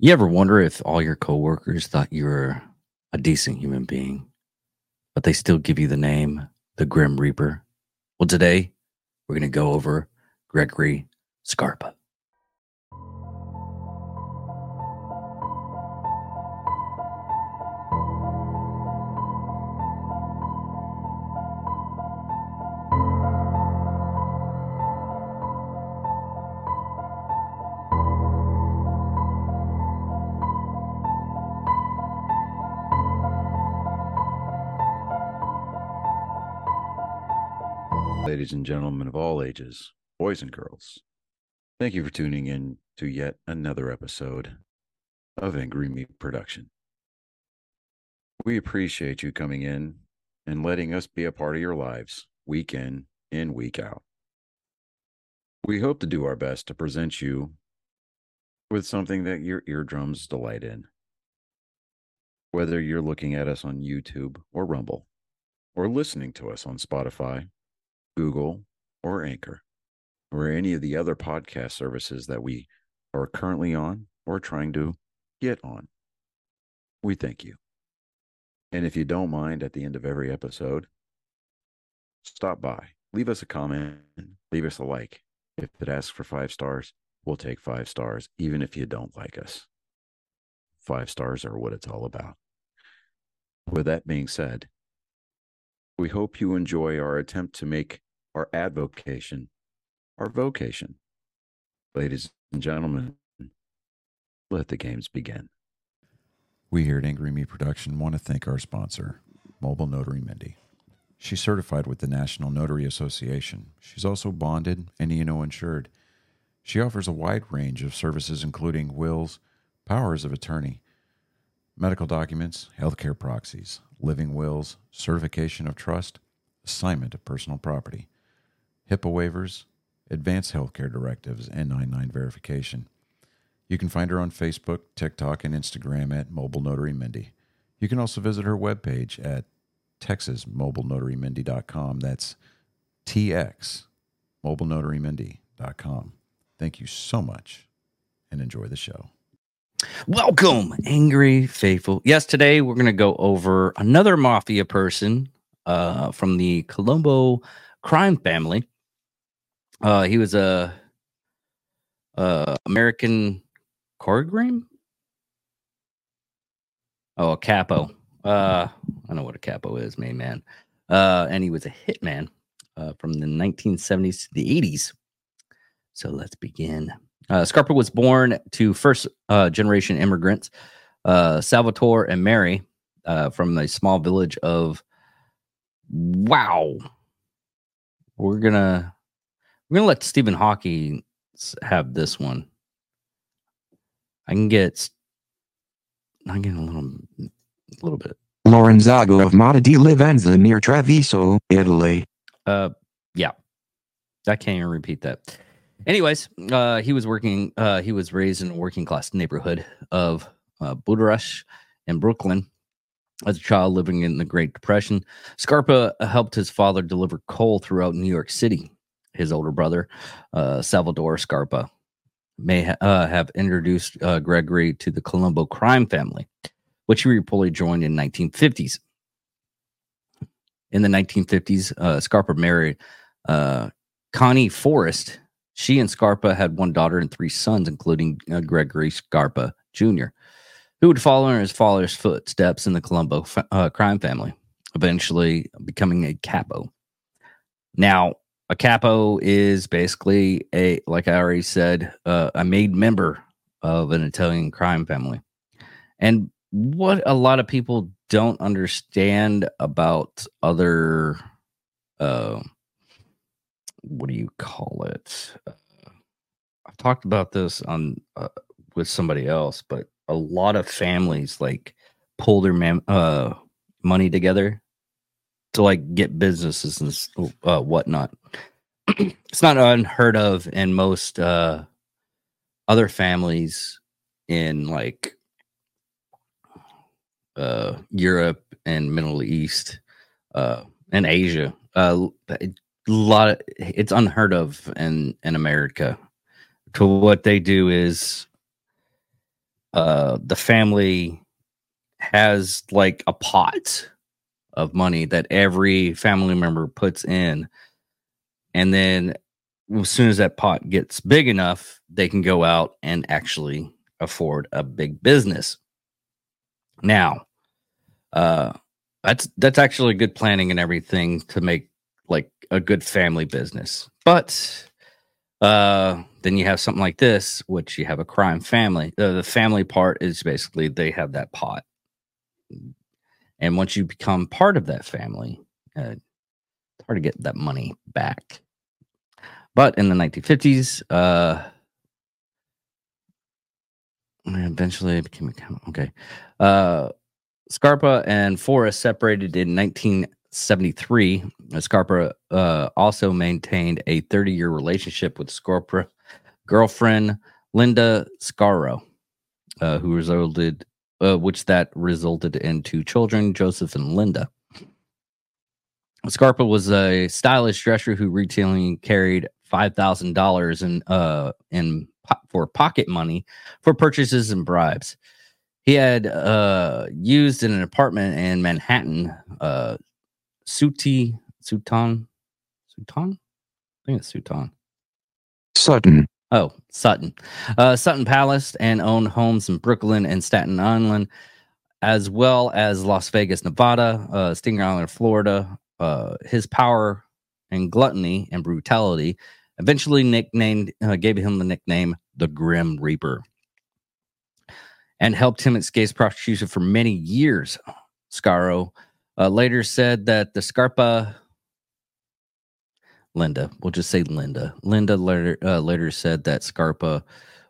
You ever wonder if all your coworkers thought you were a decent human being, but they still give you the name the Grim Reaper? Well, today we're going to go over Gregory Scarpa. Ladies and gentlemen of all ages, boys and girls. Thank you for tuning in to yet another episode of Angry Meat Production. We appreciate you coming in and letting us be a part of your lives week in and week out. We hope to do our best to present you with something that your eardrums delight in. Whether you're looking at us on YouTube or Rumble, or listening to us on Spotify Google, or Anchor, or any of the other podcast services that we are currently on or trying to get on. We thank you. And if you don't mind, at the end of every episode, stop by, leave us a comment, leave us a like. If it asks for five stars, we'll take five stars, even if you don't like us. Five stars are what it's all about. With that being said, we hope you enjoy our attempt to make our advocation, our vocation. Ladies and gentlemen, let the games begin. We here at Angry Me Production want to thank our sponsor, Mobile Notary Mindy. She's certified with the National Notary Association. She's also bonded and E&O insured. She offers a wide range of services, including wills, powers of attorney, medical documents, healthcare proxies, living wills, certification of trust, assignment of personal property. HIPAA waivers, advanced healthcare directives, and 99 verification. You can find her on Facebook, TikTok, and Instagram at Mobile Notary Mindy. You can also visit her webpage at texasmobilenotarymindy.com. That's TX, mobilenotarymindy.com. Thank you so much and enjoy the show. Welcome, angry faithful. Yes, today we're going to go over another mafia person uh, from the Colombo crime family. Uh, he was a, a American choreographer. Oh, a capo. Uh, I know what a capo is, main man. Uh, and he was a hitman uh, from the 1970s to the 80s. So let's begin. Uh, Scarpa was born to first uh, generation immigrants, uh, Salvatore and Mary, uh, from a small village of. Wow. We're gonna we're gonna let Stephen Hawking have this one. I can get. I get a little, a little bit. Lorenzago of Mata di Livenza near Treviso, Italy. Uh, yeah, I can't even repeat that. Anyways, uh, he was working. Uh, he was raised in a working class neighborhood of uh, Budarush in Brooklyn. As a child living in the Great Depression, Scarpa helped his father deliver coal throughout New York City his older brother, uh, Salvador Scarpa, may ha- uh, have introduced uh, Gregory to the Colombo crime family, which he reportedly joined in 1950s. In the 1950s, uh, Scarpa married Connie Forrest. She and Scarpa had one daughter and three sons, including uh, Gregory Scarpa Jr., who would follow in his father's footsteps in the Colombo fa- crime family, eventually becoming a capo. Now, a capo is basically a like i already said uh, a made member of an italian crime family and what a lot of people don't understand about other uh, what do you call it uh, i've talked about this on uh, with somebody else but a lot of families like pull their man, uh, money together to like get businesses and uh, whatnot. it's not unheard of in most uh, other families in like uh, Europe and Middle East uh, and Asia. Uh, lot of it's unheard of in in America. To what they do is uh, the family has like a pot of money that every family member puts in. And then as soon as that pot gets big enough, they can go out and actually afford a big business. Now, uh, that's that's actually good planning and everything to make like a good family business. But uh, then you have something like this, which you have a crime family. The family part is basically they have that pot, and once you become part of that family, uh, it's hard to get that money back. But in the 1950s, uh, eventually it became a okay. Uh, Scarpa and Forrest separated in 1973. Scarpa uh, also maintained a 30 year relationship with Scarpa girlfriend Linda Scarro, uh, who resulted, uh, which that resulted in two children, Joseph and Linda. Scarpa was a stylish dresser who routinely carried five thousand dollars in uh in po- for pocket money for purchases and bribes. He had uh used in an apartment in Manhattan, uh Suti Sutan Sutan? I think it's Sutan. Sutton, Oh, Sutton. Uh, Sutton Palace and owned homes in Brooklyn and Staten Island, as well as Las Vegas, Nevada, uh, Stinger Island, Florida. Uh, his power and gluttony and brutality eventually nicknamed uh, gave him the nickname the Grim Reaper and helped him escape prosecution for many years. Scarro uh, later said that the Scarpa Linda, we'll just say Linda. Linda later uh, later said that Scarpa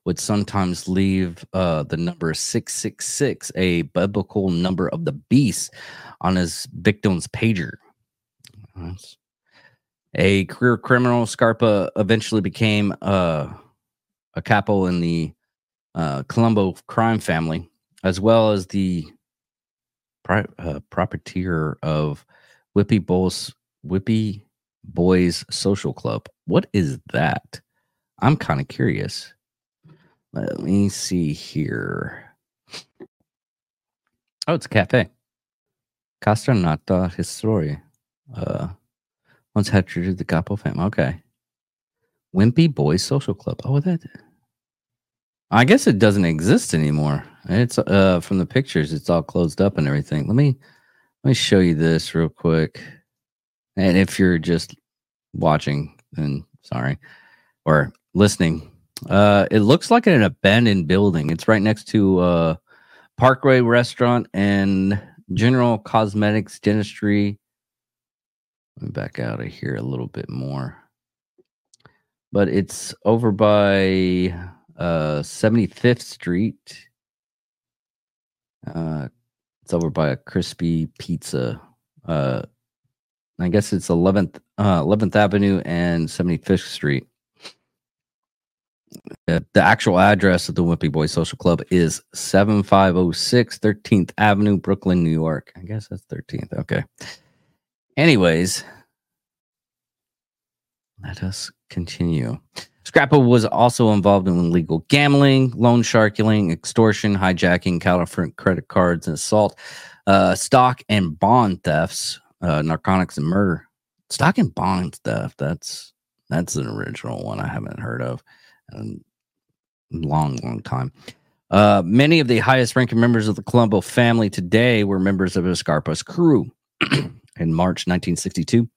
would sometimes leave uh, the number 666, a biblical number of the beast, on his victim's pager. That's- A career criminal, Scarpa eventually became uh, a capo in the uh, Colombo crime family, as well as the pri- uh, proprietor of Whippy Boys, Whippy Boys Social Club. What is that? I'm kind of curious. Let me see here. Oh, it's a cafe. Castronata History. Uh, once had treated the Capo family. Okay. Wimpy Boys Social Club. Oh, that. I guess it doesn't exist anymore. It's uh from the pictures. It's all closed up and everything. Let me let me show you this real quick. And if you're just watching, then sorry, or listening, uh, it looks like an abandoned building. It's right next to uh, Parkway Restaurant and General Cosmetics Dentistry. Let me back out of here a little bit more. But it's over by uh, 75th Street. Uh, it's over by a crispy pizza. Uh, I guess it's 11th uh, 11th Avenue and 75th Street. The actual address of the Wimpy Boy Social Club is 7506 13th Avenue, Brooklyn, New York. I guess that's 13th. Okay. Anyways, let us continue. Scrappa was also involved in illegal gambling, loan sharking, extortion, hijacking, counterfeit credit cards, and assault, uh, stock and bond thefts, uh, narcotics and murder. Stock and bond theft. That's that's an original one I haven't heard of in a long, long time. Uh, many of the highest ranking members of the Colombo family today were members of Scarpa's crew. in March 1962,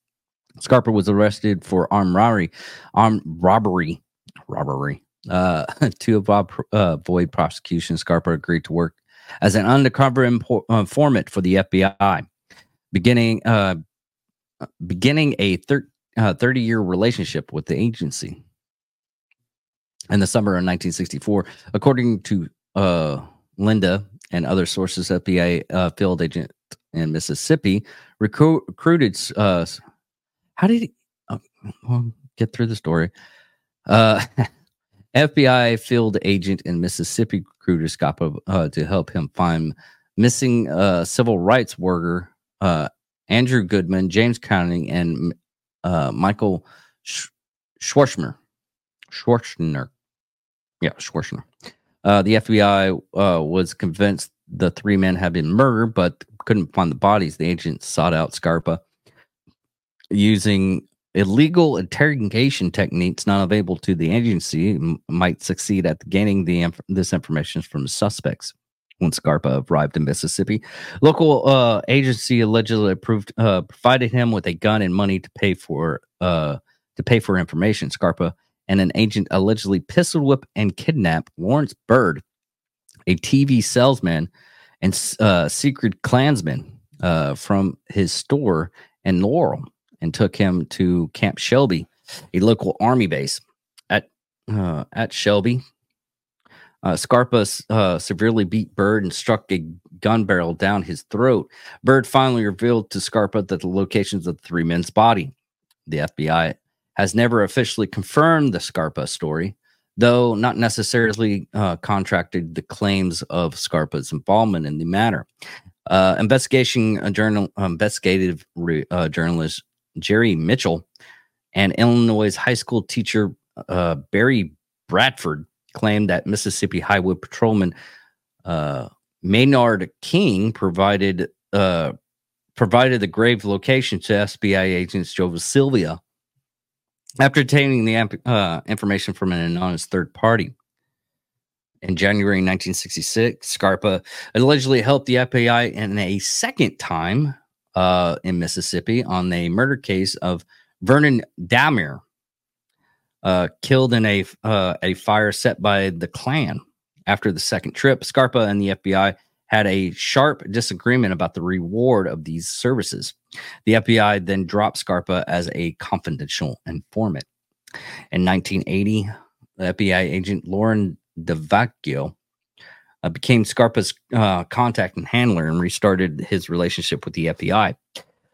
Scarpa was arrested for armed robbery, armed robbery, robbery. Uh, to avoid, uh, prosecution, Scarpa agreed to work as an undercover uh, informant for the FBI, beginning uh, beginning a thir- uh, 30 year relationship with the agency. In the summer of 1964, according to uh, Linda and other sources, FBI uh, field agent in Mississippi recru- recruited. How did he oh, well, get through the story? Uh, FBI field agent in Mississippi recruited Scapa uh, to help him find missing uh, civil rights worker uh, Andrew Goodman, James Counting, and uh, Michael Sch- Schwarzmer. Schwarzner. Yeah, Schwarzner. Uh, the FBI uh, was convinced the three men had been murdered, but couldn't find the bodies. The agent sought out Scarpa using illegal interrogation techniques not available to the agency m- might succeed at gaining the inf- this information from the suspects when Scarpa arrived in Mississippi. Local uh, agency allegedly approved, uh, provided him with a gun and money to pay for uh, to pay for information. Scarpa and an agent allegedly pistol whip and kidnap Lawrence Byrd, a TV salesman and uh, secret Klansman uh, from his store in Laurel, and took him to Camp Shelby, a local army base. At uh, at Shelby, uh, Scarpa uh, severely beat Byrd and struck a gun barrel down his throat. Byrd finally revealed to Scarpa that the locations of the three men's body. The FBI has never officially confirmed the Scarpa story, though not necessarily uh, contracted the claims of Scarpa's involvement in the matter. Uh, investigation uh, journal investigative re, uh, journalist Jerry Mitchell and Illinois high school teacher uh, Barry Bradford claimed that Mississippi Highway Patrolman uh, Maynard King provided uh, provided the grave location to FBI agents Joe Sylvia after obtaining the uh, information from an anonymous third party. In January 1966, Scarpa allegedly helped the FBI in a second time uh, in Mississippi on a murder case of Vernon Dahmer, uh, killed in a uh, a fire set by the Klan. After the second trip, Scarpa and the FBI had a sharp disagreement about the reward of these services. The FBI then dropped Scarpa as a confidential informant. In 1980, the FBI agent Lauren DeVacchio uh, became Scarpa's uh, contact and handler and restarted his relationship with the FBI.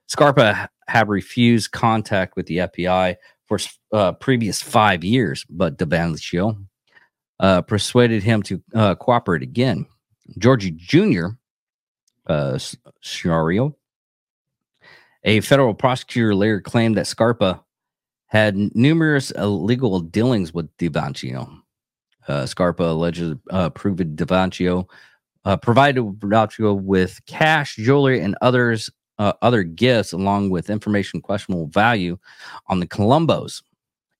Scarpa had refused contact with the FBI for uh, previous five years, but DeVacchio uh, persuaded him to uh, cooperate again. Georgie Jr., uh, Sciario, a federal prosecutor later claimed that Scarpa had numerous illegal dealings with DeVacchio. Uh, Scarpa allegedly uh, proved DeVacchio uh, provided DeVacchio with cash, jewelry, and others uh, other gifts, along with information questionable value on the Colombos.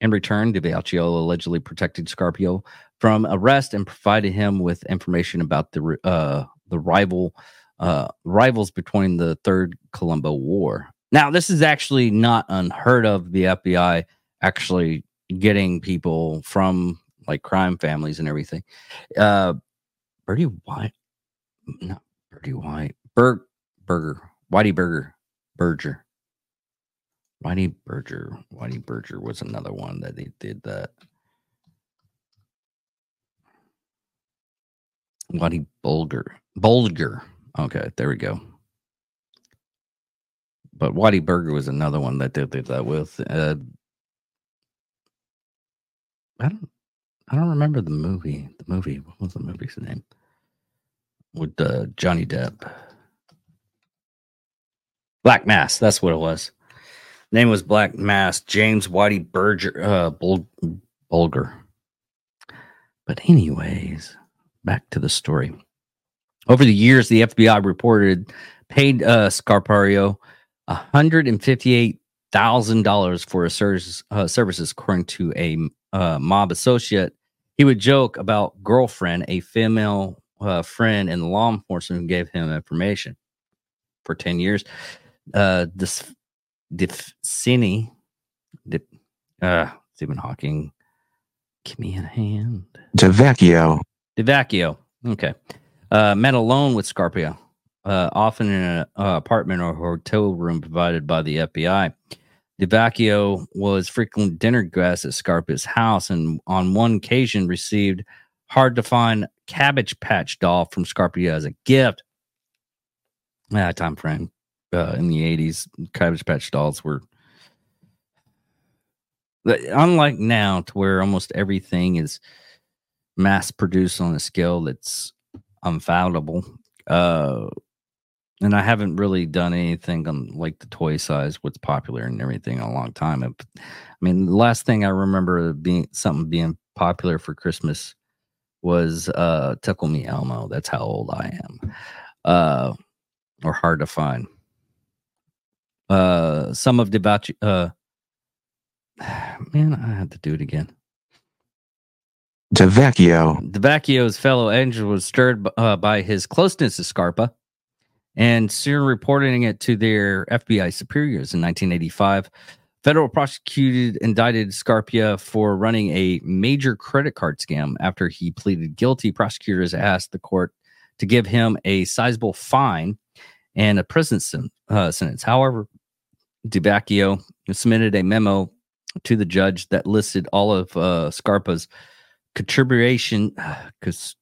In return, DeVacchio allegedly protected Scarpio from arrest and provided him with information about the uh, the rival uh, rivals between the Third Colombo War. Now, this is actually not unheard of. The FBI actually getting people from like crime families and everything. Uh, Birdie White, not Birdie White, Berg Burger, Whitey Burger, Berger. Whitey Berger, Whitey Berger was another one that they did that. Whitey Bulger, Bulger. Okay, there we go. But Whitey Burger was another one that they did that with. Uh, I don't, I don't remember the movie. The movie. What was the movie's name? With uh, Johnny Depp. Black Mass. That's what it was. Name was Black Mass. James Whitey Berger, uh, Bul- Bulger. But anyways, back to the story. Over the years, the FBI reported paid uh, Scarpario $158,000 for his services, uh, services, according to a uh, mob associate. He would joke about girlfriend, a female uh, friend in law enforcement who gave him information for 10 years. Uh, this Diffcini, Dip, uh, Stephen Hawking, give me a hand. DeVacchio. DeVacchio. Okay. Uh, met alone with Scarpio, uh, often in an uh, apartment or hotel room provided by the FBI. DeVacchio was frequent dinner guest at Scarpa's house and on one occasion received hard to find Cabbage Patch doll from Scarpia as a gift. That time frame uh, in the 80s, Cabbage Patch dolls were unlike now to where almost everything is mass produced on a scale that's unfathomable. Uh, and I haven't really done anything on like the toy size, what's popular and everything in a long time. I mean, the last thing I remember being something being popular for Christmas was uh Tickle Me Elmo. That's how old I am. Uh or hard to find. Uh some of Debacchio uh man, I had to do it again. DeVecchio, DeVacchio's fellow angel was stirred uh, by his closeness to Scarpa and soon reporting it to their FBI superiors in 1985. Federal prosecuted indicted Scarpia for running a major credit card scam after he pleaded guilty. Prosecutors asked the court to give him a sizable fine and a prison sen- uh, sentence. However, DeVacchio submitted a memo to the judge that listed all of uh, Scarpa's contribution because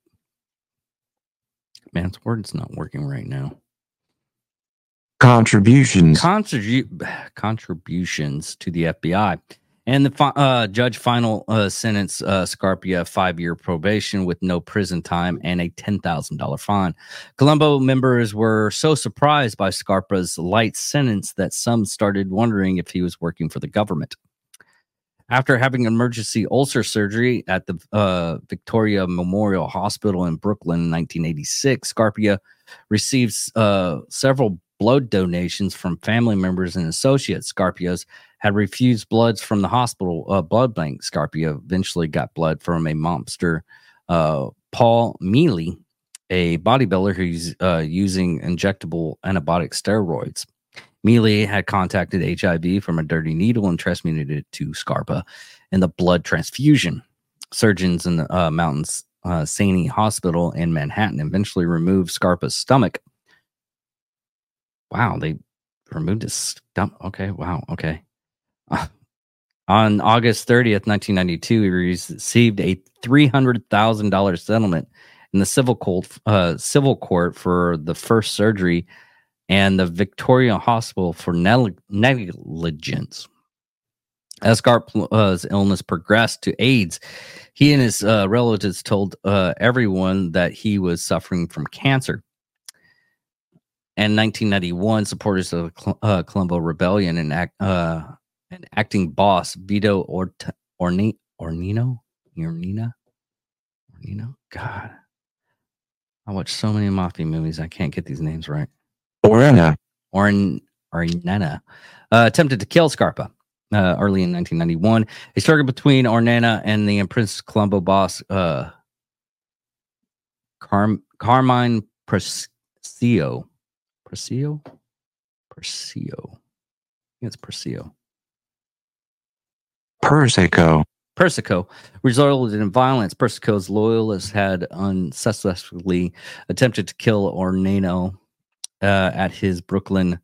man, its word's not working right now. Contributions, Contribu- contributions to the FBI. And the fi- uh, judge final uh, sentence uh, Scarpia five year probation with no prison time and a ten thousand dollar fine. Colombo members were so surprised by Scarpa's light sentence that some started wondering if he was working for the government. After having emergency ulcer surgery at the uh, Victoria Memorial Hospital in Brooklyn in 1986, Scarpia receives uh, several blood donations from family members and associates. Scarpia's had refused bloods from the hospital uh, blood bank. Scarpia eventually got blood from a mobster, uh, Paul Mealy, a bodybuilder who's uh, using injectable antibiotic steroids. Mealy had contacted HIV from a dirty needle and transmitted it to Scarpa in the blood transfusion. Surgeons in the uh, Mountains uh, Sinai Hospital in Manhattan eventually removed Scarpa's stomach. Wow, they removed his stump. Okay, wow, okay. On August 30th, 1992, he received a $300,000 settlement in the civil court, uh, civil court for the first surgery and the Victoria Hospital for neg- negligence. As Scarpa's illness progressed to AIDS, he and his uh, relatives told uh, everyone that he was suffering from cancer. And 1991, supporters of the uh, Colombo Rebellion and act, uh, and acting boss Vito Orta, Orni, Ornino, Ornina, Ornino. God, I watch so many mafia movies, I can't get these names right. Orena, Orn Ornana uh, attempted to kill Scarpa uh, early in 1991. A struggle between Ornana and the Prince Colombo boss uh, Carm- Carmine Persio. Persio? Persio. I think it's Persio. Persico, Persico resulted in violence. Persico's loyalists had unsuccessfully attempted to kill Ornano uh, at his Brooklyn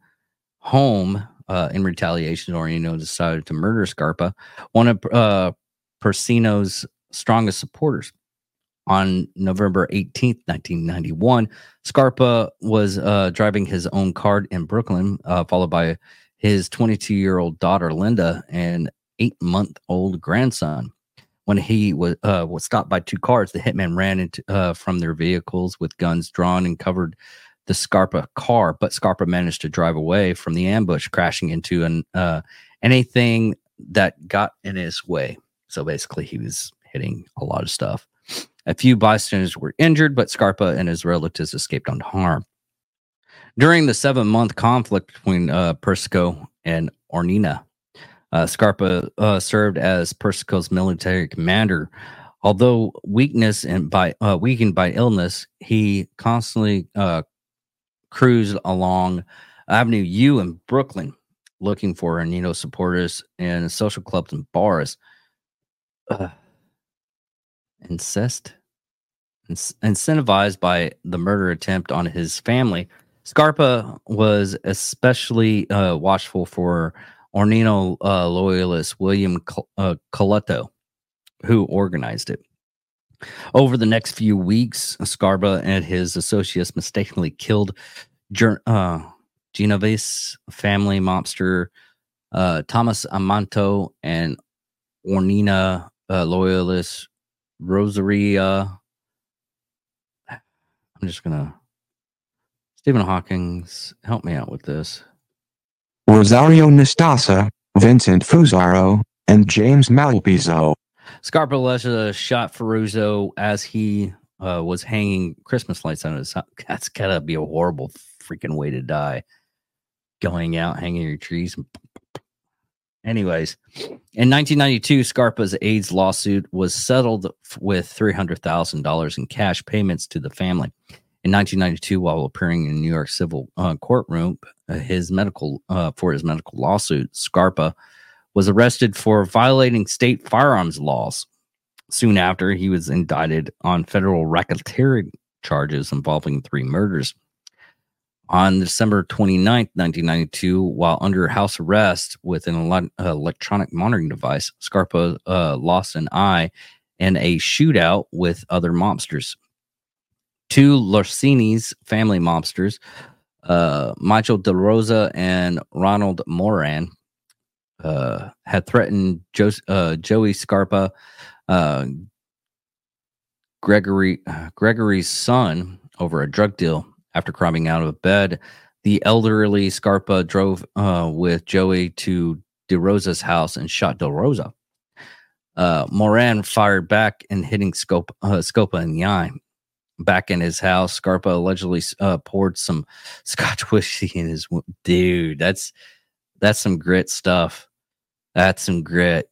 home uh, in retaliation. Ornano decided to murder Scarpa, one of uh, Persino's strongest supporters. On November 18th, 1991, Scarpa was uh, driving his own car in Brooklyn, uh, followed by his 22 year old daughter, Linda, and eight month old grandson. When he was uh, was stopped by two cars, the hitman ran into uh, from their vehicles with guns drawn and covered the Scarpa car. But Scarpa managed to drive away from the ambush, crashing into an uh, anything that got in his way. So basically, he was hitting a lot of stuff. A few bystanders were injured, but Scarpa and his relatives escaped unharmed. During the seven month conflict between uh, Persico and Ornina, uh, Scarpa uh, served as Persico's military commander. Although weakness and by uh, weakened by illness, he constantly uh, cruised along Avenue U in Brooklyn, looking for Ornino supporters in social clubs and bars. Uh, incest, Inc- incentivized by the murder attempt on his family, Scarpa was especially uh, watchful for Ornino uh, loyalist William Col- uh, Coletto, who organized it. Over the next few weeks, Scarpa and his associates mistakenly killed Ger- uh, Genovese family mobster uh, Thomas Amanto and Ornina uh, loyalist Rosaria. I'm just gonna Stephen Hawking's help me out with this. Rosario Nastasa, Vincent Fusaro, and James Malpizzo. Scarpa Lesha shot Ferruzzo as he uh, was hanging Christmas lights on his house. That's gotta be a horrible freaking way to die. Going out, hanging your trees. Anyways, in 1992, Scarpa's AIDS lawsuit was settled with $300,000 in cash payments to the family. In 1992, while appearing in New York civil uh, courtroom, uh, his medical uh, for his medical lawsuit, Scarpa was arrested for violating state firearms laws. Soon after, he was indicted on federal racketeering charges involving three murders. On December 29, 1992, while under house arrest with an uh, electronic monitoring device, Scarpa uh, lost an eye in a shootout with other mobsters. Two Lorsini's family mobsters, uh, Michael De Rosa and Ronald Moran, uh, had threatened jo- uh, Joey Scarpa, uh, Gregory uh, Gregory's son, over a drug deal. After climbing out of bed, the elderly Scarpa drove uh, with Joey to De Rosa's house and shot De Rosa. Uh, Moran fired back and hitting Scope, uh, Scopa in the eye. Back in his house, Scarpa allegedly uh, poured some Scotch whiskey in his dude. That's that's some grit stuff. That's some grit.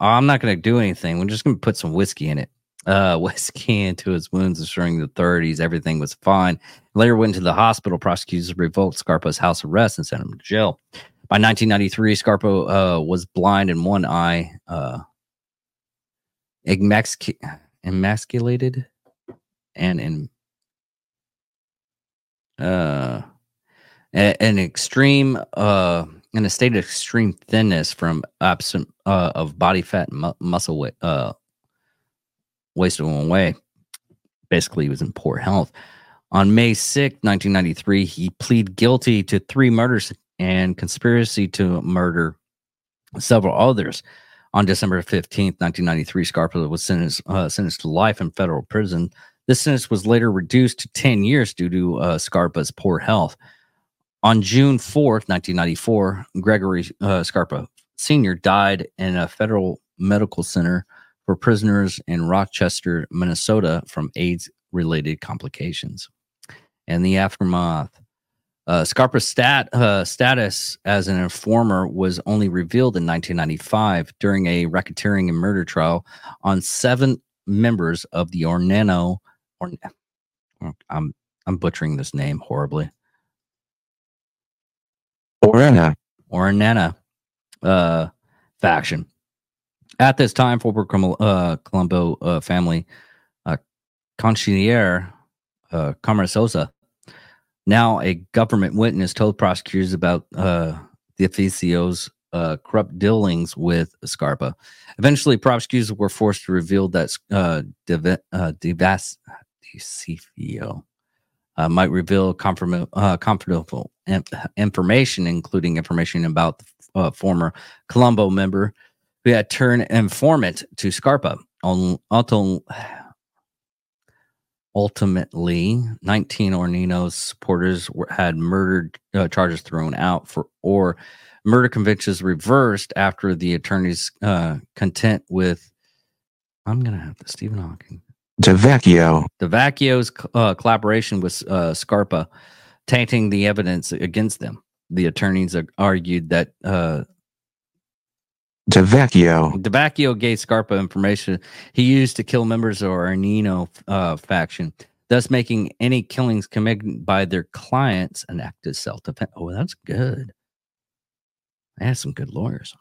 I'm not going to do anything. We're just going to put some whiskey in it. Uh, whiskey into his wounds, assuring the authorities everything was fine. Later went to the hospital. Prosecutors revoked Scarpa's house arrest and sent him to jail. By 1993, Scarpa uh, was blind in one eye, uh, emasc- emasculated, and in uh, an extreme uh, in a state of extreme thinness from absent uh, of body fat and mu- muscle weight, uh, wasted away. Basically, he was in poor health. On May 6, 1993, he pleaded guilty to three murders and conspiracy to murder several others. On December 15th, 1993, Scarpa was sentenced, uh, sentenced to life in federal prison. This sentence was later reduced to 10 years due to uh, Scarpa's poor health. On June 4th, 1994, Gregory uh, Scarpa Sr. died in a federal medical center for prisoners in Rochester, Minnesota from AIDS related complications. And the aftermath. Uh, Scarpa's stat, uh, status as an informer was only revealed in 1995 during a racketeering and murder trial on seven members of the Ornano. Or, I'm I'm butchering this name horribly. Orena, Ornana uh, faction. At this time, former uh, Colombo uh, family uh, consigliere uh, Camarsosa, now a government witness, told prosecutors about uh, the Oficio's uh, corrupt dealings with Scarpa. Eventually, prosecutors were forced to reveal that uh, Div- uh, uh, might reveal uh, confidential in- information, including information about the uh, former Colombo member who had turned informant to Scarpa. On, ultimately, 19 Ornino's supporters were, had murdered uh, charges thrown out for or murder convictions reversed after the attorney's uh, content with. I'm gonna have the Stephen Hawking. DeVecchio, DeVacchio's uh, collaboration with uh, Scarpa, tainting the evidence against them. The attorneys argued that DeVecchio, DeVacchio gave Scarpa information he used to kill members of Arnino uh, faction, thus making any killings committed by their clients an act of self-defense. Oh, that's good. They have some good lawyers.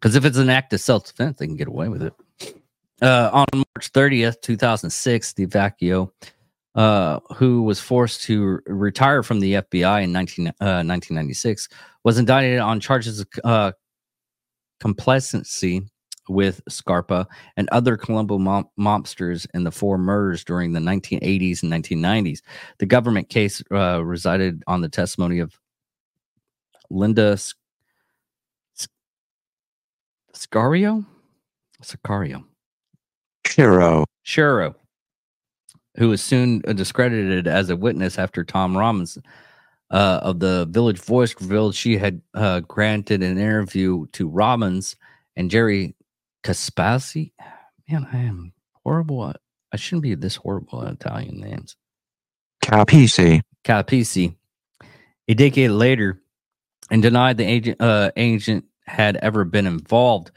Because if it's an act of self-defense, they can get away with it. Uh, on March 30th, 2006, DeVacchio, uh, who was forced to retire from the FBI in 19, uh, 1996, was indicted on charges of uh, complacency with Scarpa and other Colombo mom- mobsters in the four murders during the 1980s and 1990s. The government case uh, resided on the testimony of Linda S- S- Scario? Sicario. Shiro, Shiro, who was soon discredited as a witness after Tom Robbins uh, of the Village Voice revealed she had uh, granted an interview to Robbins and Jerry Caspasi. Man, I am horrible. I, I shouldn't be this horrible at Italian names. Capici. Capisi. A decade later, and denied the agent uh, agent had ever been involved.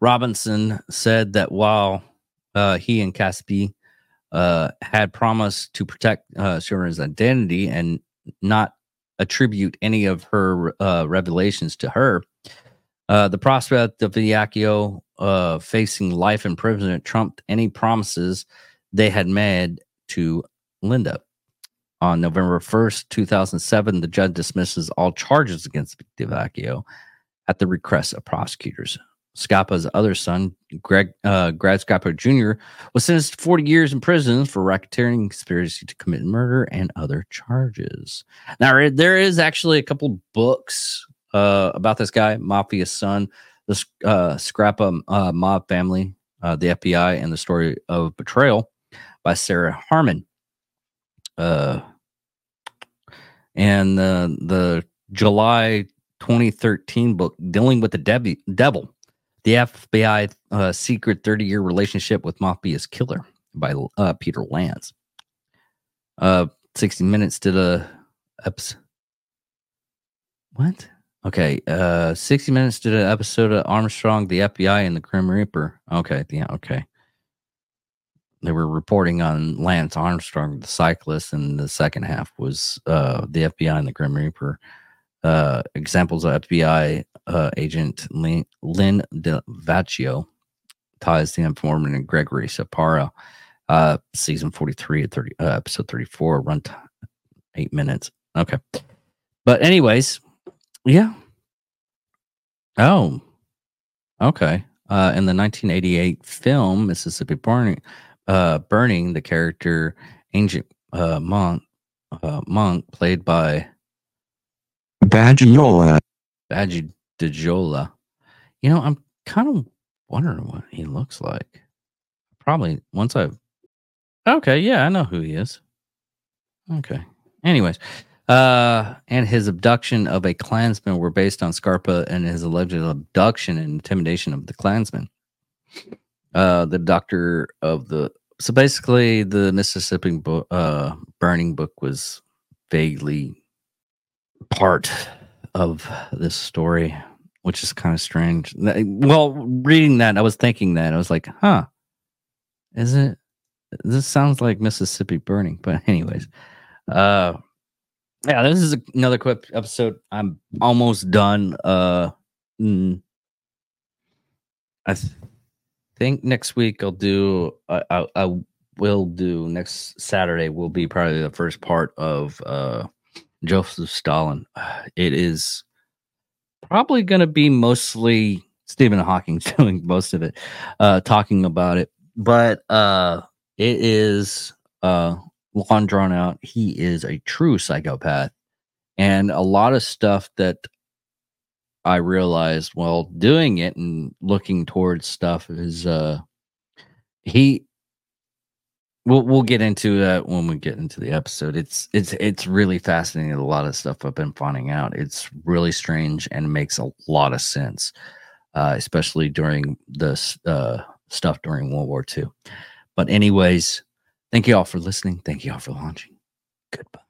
Robinson said that while uh, he and Caspi uh, had promised to protect uh, Sherman's identity and not attribute any of her uh, revelations to her, uh, the prospect of Villacchio uh, facing life imprisonment trumped any promises they had made to Linda. On November 1st, 2007, the judge dismisses all charges against Villacchio at the request of prosecutors. Scappa's other son, Greg uh, Grad Scappa Jr., was sentenced to 40 years in prison for racketeering, conspiracy to commit murder, and other charges. Now, there is actually a couple books uh, about this guy, Mafia's son, the uh, uh, mob family, uh, the FBI, and the story of betrayal by Sarah Harmon. Uh, and the the July 2013 book dealing with the dev- devil, the FBI uh, secret 30 year relationship with Mafia's killer by uh, Peter Lance. Uh, 60 Minutes did a episode. What? Okay. Uh, 60 Minutes did an episode of Armstrong, the FBI, and the Grim Reaper. Okay. Yeah. Okay they were reporting on Lance Armstrong, the cyclist, and the second half was uh, the FBI and the Grim Reaper. Uh, examples of FBI uh, agent Lynn, Lynn ties the informant and Gregory Saparo. Uh, season 43 30, uh, episode 34, run time eight minutes. Okay. But, anyways, yeah. Oh, okay. Uh, in the 1988 film Mississippi Burning, uh, Burning, the character Ancient uh, Monk, uh, Monk, played by Badgiola. Badja Djola. You know, I'm kind of wondering what he looks like. Probably once I. Okay, yeah, I know who he is. Okay. Anyways, uh, and his abduction of a Klansman were based on Scarpa and his alleged abduction and intimidation of the Klansman uh, the doctor of the so basically the Mississippi book, uh, burning book was vaguely part of this story, which is kind of strange. Well, reading that, I was thinking that I was like, huh, is it? This sounds like Mississippi burning, but anyways, uh, yeah, this is another quick episode. I'm almost done. Uh, mm, I th- think next week I'll do. I, I, I will do next Saturday. Will be probably the first part of uh, Joseph Stalin. It is probably going to be mostly Stephen Hawking doing most of it, uh, talking about it. But uh, it is uh, long drawn out. He is a true psychopath, and a lot of stuff that I realized while doing it and looking towards stuff is uh he we'll we'll get into that when we get into the episode. It's it's it's really fascinating a lot of stuff I've been finding out. It's really strange and makes a lot of sense. Uh, especially during the uh, stuff during World War II. But anyways, thank you all for listening. Thank you all for launching. Goodbye.